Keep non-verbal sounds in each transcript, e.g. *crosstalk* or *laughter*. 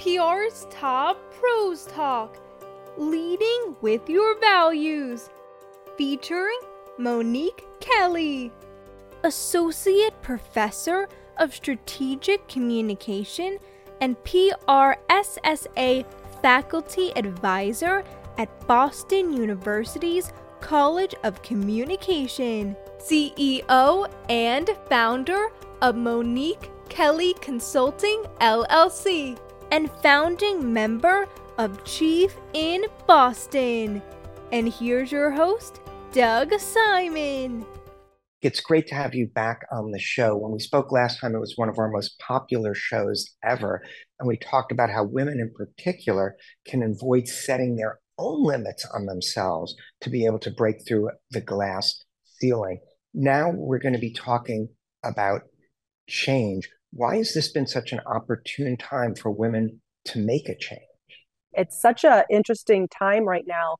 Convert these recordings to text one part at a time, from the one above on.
PR's Top Pros Talk Leading with Your Values, featuring Monique Kelly, Associate Professor of Strategic Communication and PRSSA Faculty Advisor at Boston University's College of Communication, CEO and founder of Monique Kelly Consulting LLC, and founding member of Chief in Boston. And here's your host, Doug Simon. It's great to have you back on the show. When we spoke last time, it was one of our most popular shows ever. And we talked about how women in particular can avoid setting their own limits on themselves to be able to break through the glass ceiling. Now we're going to be talking about change. Why has this been such an opportune time for women to make a change? It's such an interesting time right now.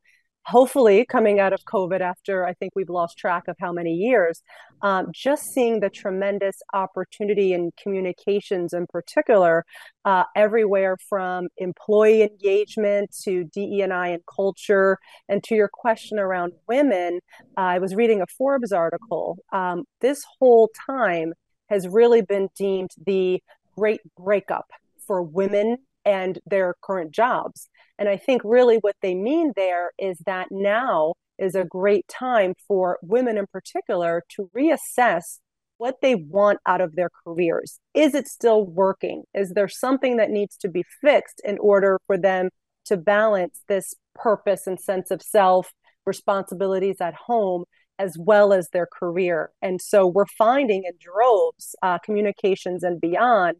Hopefully, coming out of COVID, after I think we've lost track of how many years, um, just seeing the tremendous opportunity in communications in particular, uh, everywhere from employee engagement to DE&I and culture, and to your question around women, uh, I was reading a Forbes article. Um, this whole time has really been deemed the great breakup for women and their current jobs. And I think really what they mean there is that now is a great time for women in particular to reassess what they want out of their careers. Is it still working? Is there something that needs to be fixed in order for them to balance this purpose and sense of self, responsibilities at home, as well as their career? And so we're finding in droves, uh, communications and beyond,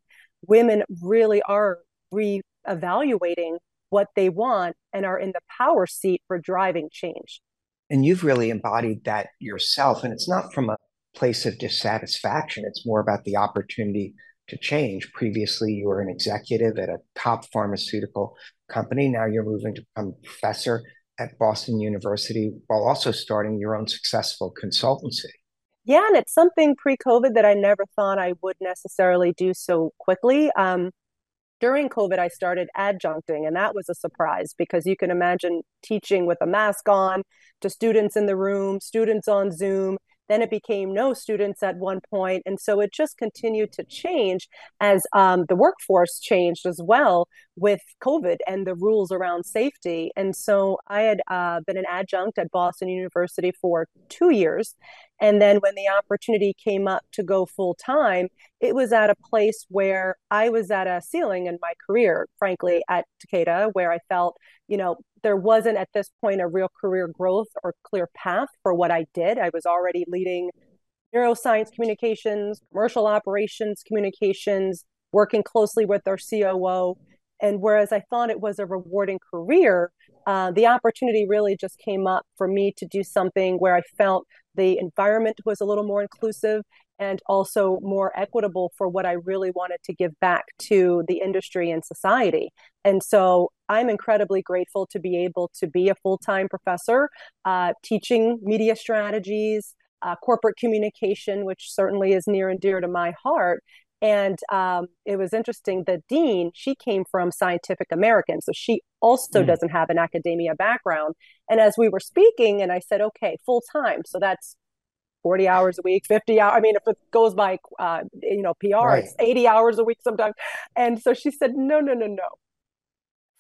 women really are re-evaluating what they want and are in the power seat for driving change. And you've really embodied that yourself. And it's not from a place of dissatisfaction, it's more about the opportunity to change. Previously, you were an executive at a top pharmaceutical company. Now you're moving to become a professor at Boston University while also starting your own successful consultancy. Yeah, and it's something pre COVID that I never thought I would necessarily do so quickly. Um, during COVID, I started adjuncting, and that was a surprise because you can imagine teaching with a mask on to students in the room, students on Zoom. Then it became no students at one point, and so it just continued to change as um, the workforce changed as well with COVID and the rules around safety. And so I had uh, been an adjunct at Boston University for two years, and then when the opportunity came up to go full time, it was at a place where I was at a ceiling in my career, frankly, at Takeda, where I felt, you know, there wasn't at this point a real career growth or clear path for what I did. I was already leading neuroscience communications, commercial operations communications, working closely with our COO. And whereas I thought it was a rewarding career, uh, the opportunity really just came up for me to do something where I felt the environment was a little more inclusive and also more equitable for what I really wanted to give back to the industry and society. And so I'm incredibly grateful to be able to be a full time professor uh, teaching media strategies, uh, corporate communication, which certainly is near and dear to my heart. And um, it was interesting. The dean, she came from Scientific American, so she also mm. doesn't have an academia background. And as we were speaking, and I said, okay, full time. So that's 40 hours a week, 50 hours. I mean, if it goes by, uh, you know, PR, right. it's 80 hours a week sometimes. And so she said, no, no, no, no.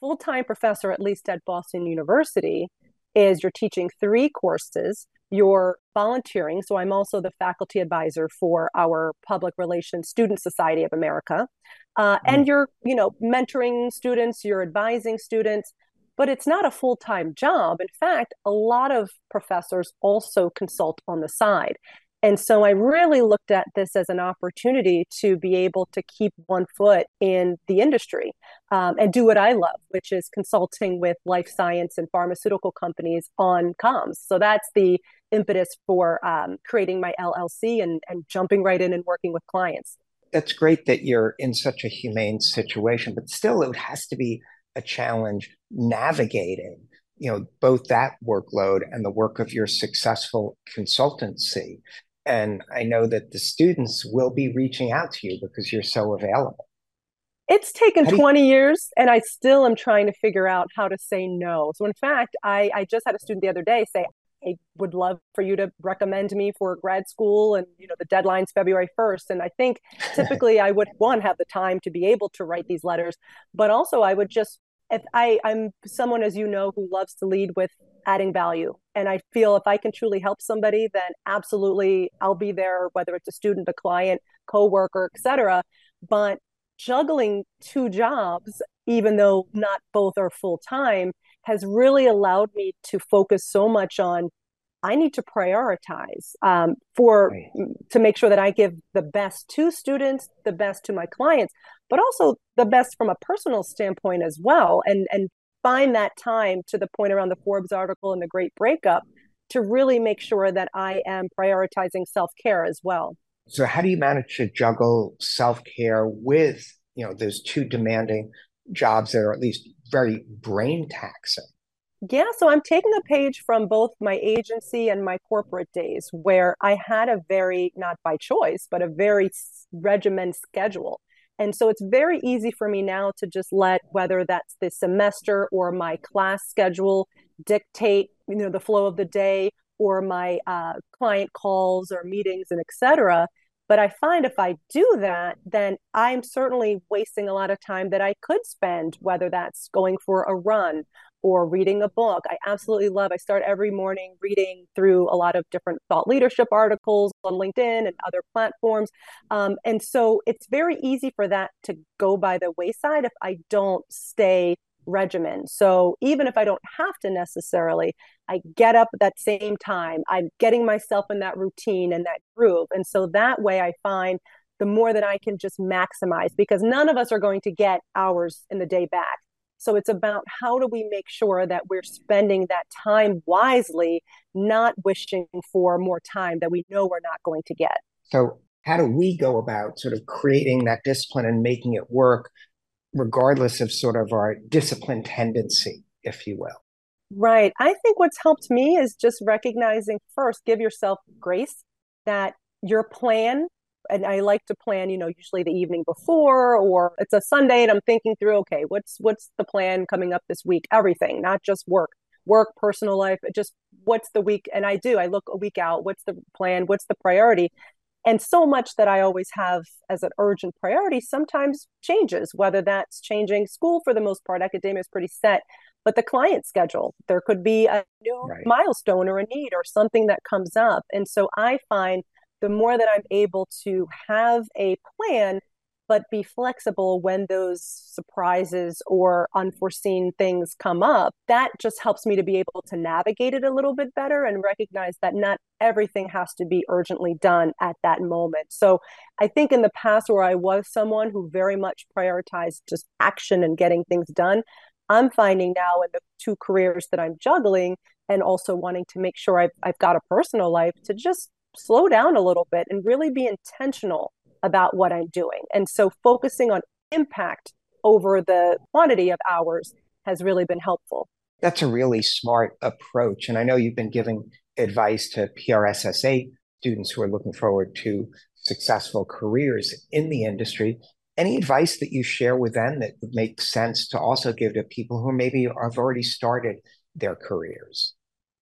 Full time professor, at least at Boston University, is you're teaching three courses you're volunteering. So I'm also the faculty advisor for our Public Relations Student Society of America. Uh, mm. And you're, you know, mentoring students, you're advising students, but it's not a full time job. In fact, a lot of professors also consult on the side. And so I really looked at this as an opportunity to be able to keep one foot in the industry um, and do what I love, which is consulting with life science and pharmaceutical companies on comms. So that's the impetus for um, creating my LLC and, and jumping right in and working with clients. That's great that you're in such a humane situation, but still, it has to be a challenge navigating you know both that workload and the work of your successful consultancy and I know that the students will be reaching out to you because you're so available. It's taken 20 years and I still am trying to figure out how to say no. So in fact, I, I just had a student the other day say, I would love for you to recommend me for grad school and you know the deadline's February 1st and I think *laughs* typically I would one have the time to be able to write these letters but also I would just if I I'm someone as you know who loves to lead with adding value. And I feel if I can truly help somebody then absolutely I'll be there whether it's a student a client coworker etc but juggling two jobs, even though not both are full time, has really allowed me to focus so much on I need to prioritize um, for right. to make sure that I give the best to students, the best to my clients, but also the best from a personal standpoint as well, and and find that time to the point around the Forbes article and the Great Breakup to really make sure that I am prioritizing self care as well. So how do you manage to juggle self-care with, you know, those two demanding jobs that are at least very brain taxing? Yeah, so I'm taking a page from both my agency and my corporate days where I had a very, not by choice, but a very regimented schedule. And so it's very easy for me now to just let whether that's the semester or my class schedule dictate, you know, the flow of the day or my uh, client calls or meetings and etc. But I find if I do that, then I'm certainly wasting a lot of time that I could spend, whether that's going for a run or reading a book. I absolutely love. I start every morning reading through a lot of different thought leadership articles on LinkedIn and other platforms. Um, and so it's very easy for that to go by the wayside if I don't stay regimen. So even if I don't have to necessarily, I get up at that same time. I'm getting myself in that routine and that groove. And so that way I find the more that I can just maximize because none of us are going to get hours in the day back. So it's about how do we make sure that we're spending that time wisely, not wishing for more time that we know we're not going to get. So how do we go about sort of creating that discipline and making it work regardless of sort of our discipline tendency, if you will. Right. I think what's helped me is just recognizing first, give yourself grace that your plan, and I like to plan, you know, usually the evening before, or it's a Sunday and I'm thinking through, okay, what's what's the plan coming up this week? Everything, not just work, work, personal life, just what's the week. And I do, I look a week out, what's the plan, what's the priority? and so much that I always have as an urgent priority sometimes changes, whether that's changing school for the most part, academia is pretty set, but the client schedule, there could be a new right. milestone or a need or something that comes up. And so I find the more that I'm able to have a plan, but be flexible when those surprises or unforeseen things come up. That just helps me to be able to navigate it a little bit better and recognize that not everything has to be urgently done at that moment. So I think in the past where I was someone who very much prioritized just action and getting things done, I'm finding now in the two careers that I'm juggling and also wanting to make sure I've, I've got a personal life to just slow down a little bit and really be intentional about what I'm doing. And so focusing on impact over the quantity of hours has really been helpful. That's a really smart approach. And I know you've been giving advice to PRSSA students who are looking forward to successful careers in the industry. Any advice that you share with them that would make sense to also give to people who maybe have already started their careers?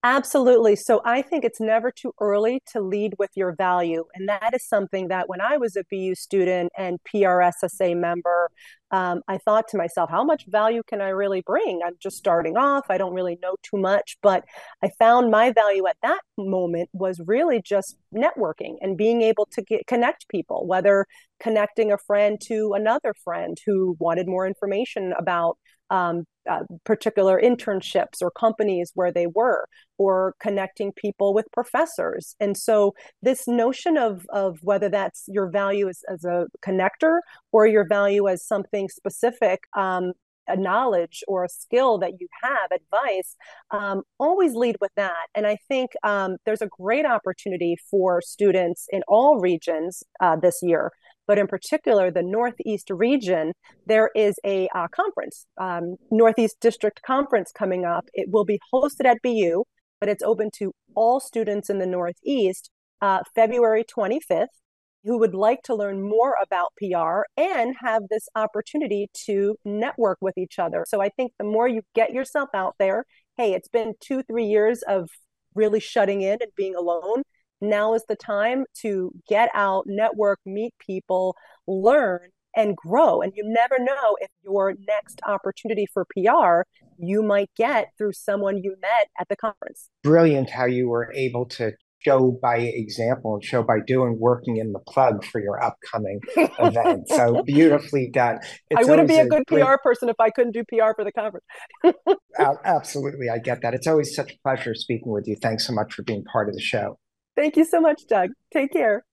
Absolutely. So I think it's never too early to lead with your value. And that is something that when I was a BU student and PRSSA member, um, I thought to myself, how much value can I really bring? I'm just starting off. I don't really know too much. But I found my value at that moment was really just networking and being able to get, connect people, whether connecting a friend to another friend who wanted more information about um, uh, particular internships or companies where they were, or connecting people with professors. And so, this notion of, of whether that's your value as, as a connector or your value as something specific um, a knowledge or a skill that you have, advice, um, always lead with that. And I think um, there's a great opportunity for students in all regions uh, this year but in particular the Northeast region, there is a uh, conference, um, Northeast District Conference coming up. It will be hosted at BU, but it's open to all students in the Northeast uh, February 25th. who would like to learn more about PR and have this opportunity to network with each other. So I think the more you get yourself out there, hey, it's been two, three years of really shutting in and being alone. Now is the time to get out, network, meet people, learn, and grow. And you never know if your next opportunity for PR you might get through someone you met at the conference. Brilliant how you were able to show by example and show by doing working in the plug for your upcoming *laughs* event. So beautifully done. It's I wouldn't be a good. PR person if I couldn't do PR for the conference. *laughs* Absolutely. I get that. It's always such a pleasure speaking with you. Thanks so much for being part of the show. Thank you so much, Doug. Take care.